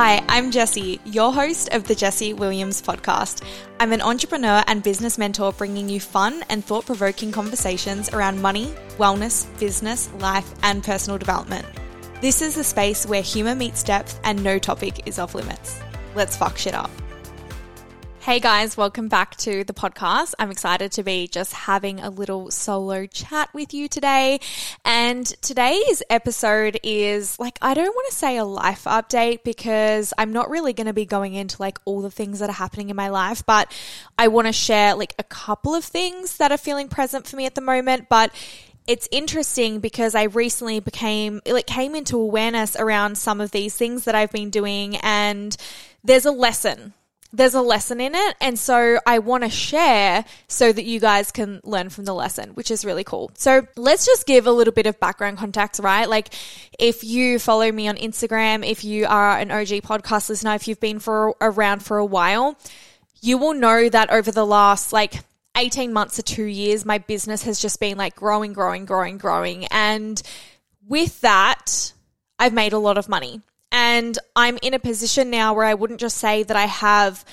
Hi, I'm Jessie, your host of the Jessie Williams podcast. I'm an entrepreneur and business mentor bringing you fun and thought provoking conversations around money, wellness, business, life, and personal development. This is the space where humor meets depth and no topic is off limits. Let's fuck shit up. Hey guys, welcome back to the podcast. I'm excited to be just having a little solo chat with you today. And today's episode is like, I don't want to say a life update because I'm not really going to be going into like all the things that are happening in my life, but I want to share like a couple of things that are feeling present for me at the moment. But it's interesting because I recently became, like, came into awareness around some of these things that I've been doing, and there's a lesson there's a lesson in it. And so I want to share so that you guys can learn from the lesson, which is really cool. So let's just give a little bit of background context, right? Like if you follow me on Instagram, if you are an OG podcast listener, if you've been for around for a while, you will know that over the last like 18 months to two years, my business has just been like growing, growing, growing, growing. And with that, I've made a lot of money. And I'm in a position now where I wouldn't just say that I have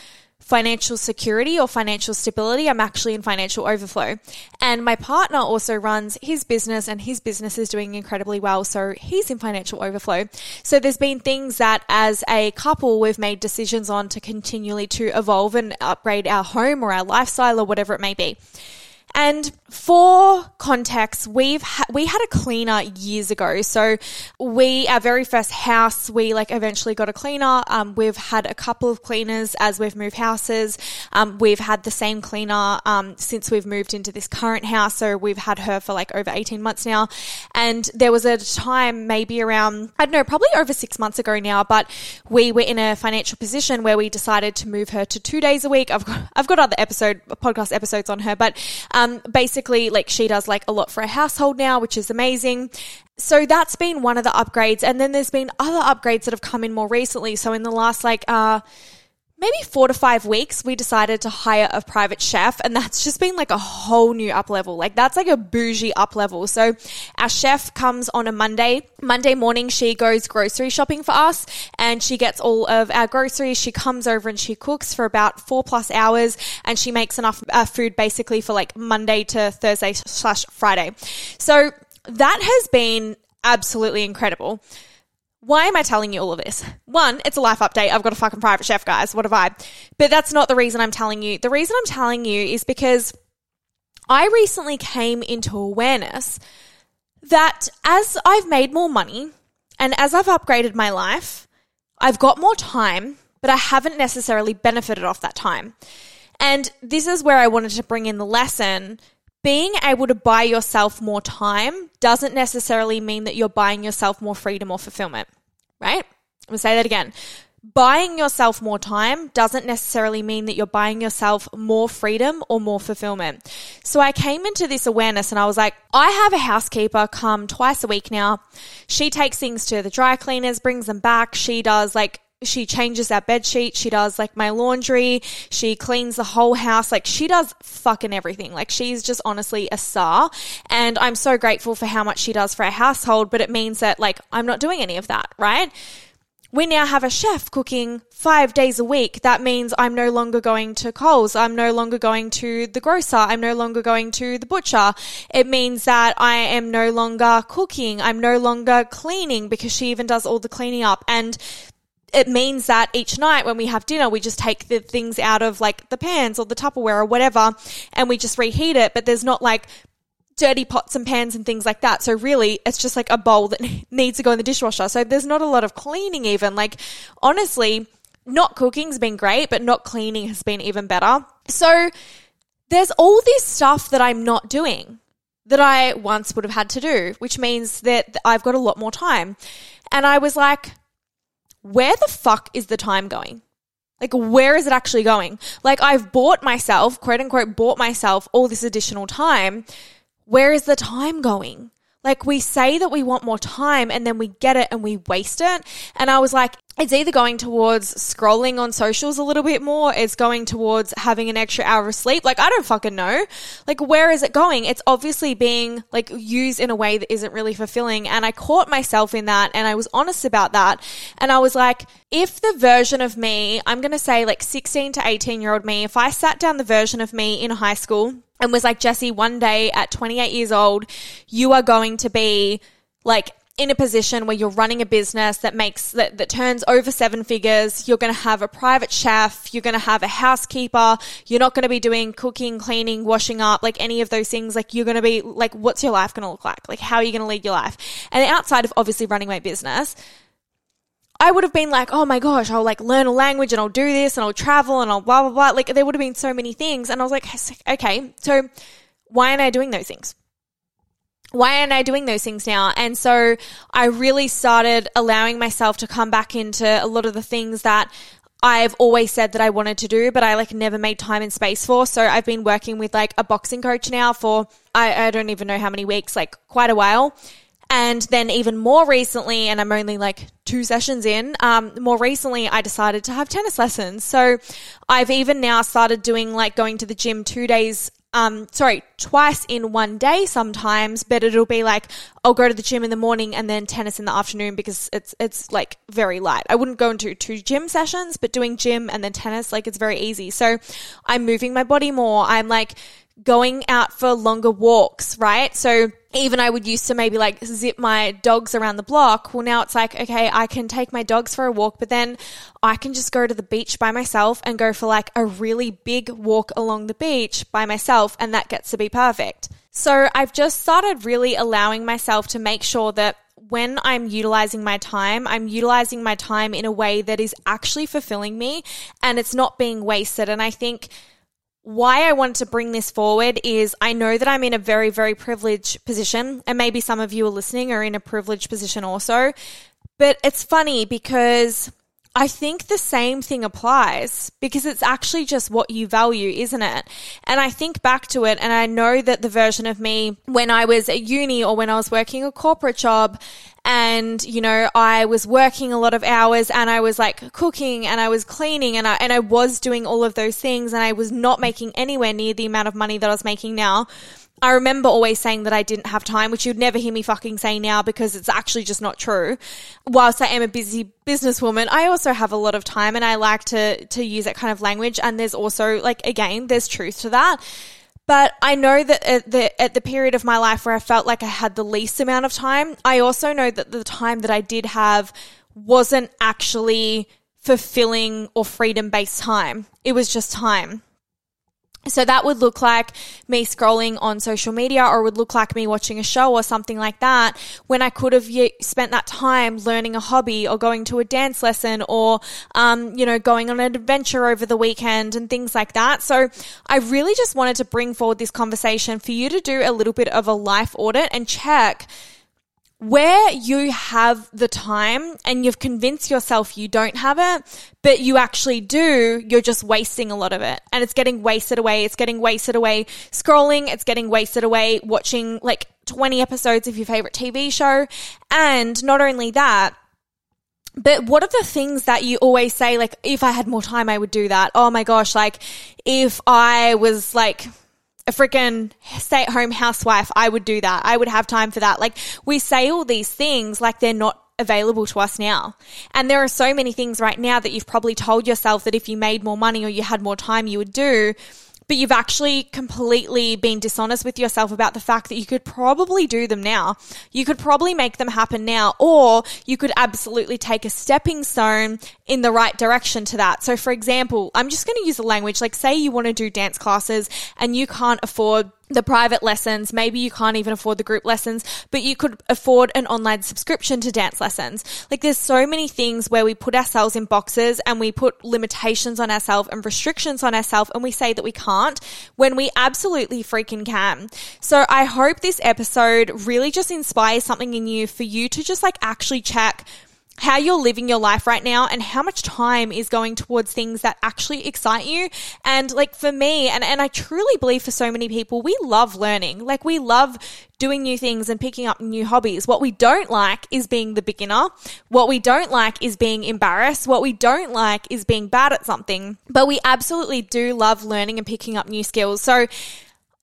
financial security or financial stability. I'm actually in financial overflow. And my partner also runs his business and his business is doing incredibly well. So he's in financial overflow. So there's been things that as a couple, we've made decisions on to continually to evolve and upgrade our home or our lifestyle or whatever it may be. And for context, we've ha- we had a cleaner years ago. So we our very first house, we like eventually got a cleaner. Um, we've had a couple of cleaners as we've moved houses. Um, we've had the same cleaner um, since we've moved into this current house. So we've had her for like over eighteen months now. And there was a time, maybe around I don't know, probably over six months ago now, but we were in a financial position where we decided to move her to two days a week. I've got I've got other episode podcast episodes on her, but um, um, basically, like she does like a lot for a household now, which is amazing. So that's been one of the upgrades. And then there's been other upgrades that have come in more recently. So in the last like, uh, maybe four to five weeks, we decided to hire a private chef, and that's just been like a whole new up level. Like that's like a bougie up level. So our chef comes on a Monday. Monday morning, she goes grocery shopping for us, and she gets all of our groceries. She comes over and she cooks for about four plus hours, and she makes enough uh, food basically for like Monday to Thursday slash Friday. So that has been absolutely incredible. Why am I telling you all of this? One, it's a life update. I've got a fucking private chef, guys. What have I? But that's not the reason I'm telling you. The reason I'm telling you is because I recently came into awareness that as I've made more money and as I've upgraded my life, I've got more time, but I haven't necessarily benefited off that time. And this is where I wanted to bring in the lesson being able to buy yourself more time doesn't necessarily mean that you're buying yourself more freedom or fulfillment, right? I'm to say that again. Buying yourself more time doesn't necessarily mean that you're buying yourself more freedom or more fulfillment. So I came into this awareness and I was like, I have a housekeeper come twice a week now. She takes things to the dry cleaners, brings them back. She does like she changes our bed sheet. She does like my laundry. She cleans the whole house. Like she does fucking everything. Like she's just honestly a star. And I'm so grateful for how much she does for our household. But it means that like I'm not doing any of that, right? We now have a chef cooking five days a week. That means I'm no longer going to Coles. I'm no longer going to the grocer. I'm no longer going to the butcher. It means that I am no longer cooking. I'm no longer cleaning because she even does all the cleaning up. And it means that each night when we have dinner, we just take the things out of like the pans or the Tupperware or whatever and we just reheat it. But there's not like dirty pots and pans and things like that. So really, it's just like a bowl that needs to go in the dishwasher. So there's not a lot of cleaning even. Like honestly, not cooking's been great, but not cleaning has been even better. So there's all this stuff that I'm not doing that I once would have had to do, which means that I've got a lot more time. And I was like, where the fuck is the time going? Like, where is it actually going? Like, I've bought myself, quote unquote, bought myself all this additional time. Where is the time going? Like, we say that we want more time and then we get it and we waste it. And I was like, it's either going towards scrolling on socials a little bit more, it's going towards having an extra hour of sleep. Like, I don't fucking know. Like, where is it going? It's obviously being like used in a way that isn't really fulfilling. And I caught myself in that and I was honest about that. And I was like, if the version of me, I'm going to say like 16 to 18 year old me, if I sat down the version of me in high school and was like, Jessie, one day at 28 years old, you are going to be like in a position where you're running a business that makes that, that turns over seven figures you're going to have a private chef you're going to have a housekeeper you're not going to be doing cooking cleaning washing up like any of those things like you're going to be like what's your life going to look like like how are you going to lead your life and outside of obviously running my business I would have been like, oh my gosh, I'll like learn a language and I'll do this and I'll travel and I'll blah, blah, blah. Like there would have been so many things. And I was like, okay, so why aren't I doing those things? Why aren't I doing those things now? And so I really started allowing myself to come back into a lot of the things that I've always said that I wanted to do, but I like never made time and space for. So I've been working with like a boxing coach now for, I, I don't even know how many weeks, like quite a while. And then even more recently, and I'm only like two sessions in, um, more recently, I decided to have tennis lessons. So I've even now started doing like going to the gym two days um, sorry, twice in one day sometimes, but it'll be like I'll go to the gym in the morning and then tennis in the afternoon because it's it's like very light. I wouldn't go into two gym sessions, but doing gym and then tennis like it's very easy. So I'm moving my body more. I'm like going out for longer walks, right? So even I would used to maybe like zip my dogs around the block. Well, now it's like, okay, I can take my dogs for a walk, but then I can just go to the beach by myself and go for like a really big walk along the beach by myself. And that gets to be perfect. So I've just started really allowing myself to make sure that when I'm utilizing my time, I'm utilizing my time in a way that is actually fulfilling me and it's not being wasted. And I think why I wanted to bring this forward is I know that I'm in a very, very privileged position, and maybe some of you are listening are in a privileged position also. But it's funny because I think the same thing applies because it's actually just what you value, isn't it? And I think back to it and I know that the version of me when I was at uni or when I was working a corporate job and you know I was working a lot of hours and I was like cooking and I was cleaning and I and I was doing all of those things and I was not making anywhere near the amount of money that I was making now I remember always saying that I didn't have time, which you'd never hear me fucking say now because it's actually just not true. Whilst I am a busy businesswoman, I also have a lot of time and I like to, to use that kind of language. And there's also, like, again, there's truth to that. But I know that at the, at the period of my life where I felt like I had the least amount of time, I also know that the time that I did have wasn't actually fulfilling or freedom based time. It was just time. So that would look like me scrolling on social media or would look like me watching a show or something like that when I could have spent that time learning a hobby or going to a dance lesson or, um, you know, going on an adventure over the weekend and things like that. So I really just wanted to bring forward this conversation for you to do a little bit of a life audit and check where you have the time and you've convinced yourself you don't have it, but you actually do, you're just wasting a lot of it. And it's getting wasted away. It's getting wasted away scrolling. It's getting wasted away watching like 20 episodes of your favorite TV show. And not only that, but what are the things that you always say, like, if I had more time, I would do that? Oh my gosh, like, if I was like, a freaking stay at home housewife, I would do that. I would have time for that. Like we say all these things like they're not available to us now. And there are so many things right now that you've probably told yourself that if you made more money or you had more time, you would do but you've actually completely been dishonest with yourself about the fact that you could probably do them now. You could probably make them happen now, or you could absolutely take a stepping stone in the right direction to that. So, for example, I'm just going to use a language like, say you want to do dance classes and you can't afford the private lessons. Maybe you can't even afford the group lessons, but you could afford an online subscription to dance lessons. Like there's so many things where we put ourselves in boxes and we put limitations on ourselves and restrictions on ourselves and we say that we can't when we absolutely freaking can. So I hope this episode really just inspires something in you for you to just like actually check how you're living your life right now and how much time is going towards things that actually excite you. And like for me, and, and I truly believe for so many people, we love learning. Like we love doing new things and picking up new hobbies. What we don't like is being the beginner. What we don't like is being embarrassed. What we don't like is being bad at something. But we absolutely do love learning and picking up new skills. So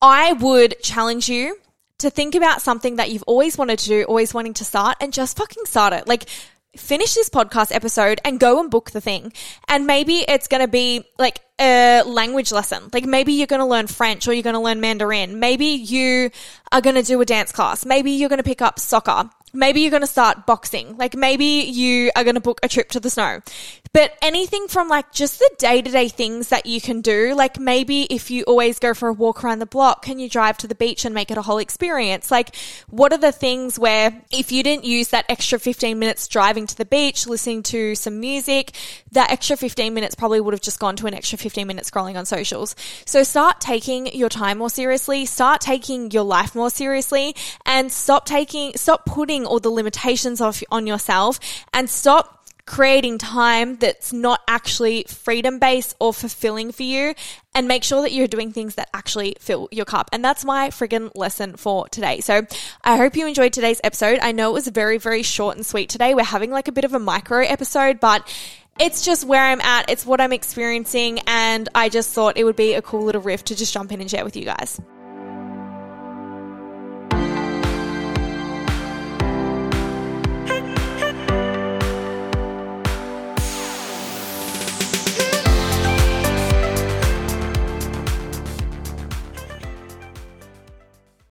I would challenge you to think about something that you've always wanted to do, always wanting to start, and just fucking start it. Like, finish this podcast episode and go and book the thing. And maybe it's going to be like a language lesson. Like maybe you're going to learn French or you're going to learn Mandarin. Maybe you are going to do a dance class. Maybe you're going to pick up soccer. Maybe you're going to start boxing. Like maybe you are going to book a trip to the snow. But anything from like just the day to day things that you can do, like maybe if you always go for a walk around the block, can you drive to the beach and make it a whole experience? Like, what are the things where if you didn't use that extra 15 minutes driving to the beach, listening to some music, that extra 15 minutes probably would have just gone to an extra 15 minutes scrolling on socials. So start taking your time more seriously, start taking your life more seriously, and stop taking, stop putting all the limitations off on yourself and stop creating time that's not actually freedom based or fulfilling for you and make sure that you're doing things that actually fill your cup. And that's my friggin' lesson for today. So I hope you enjoyed today's episode. I know it was very, very short and sweet today. We're having like a bit of a micro episode, but it's just where I'm at. It's what I'm experiencing. And I just thought it would be a cool little riff to just jump in and share with you guys.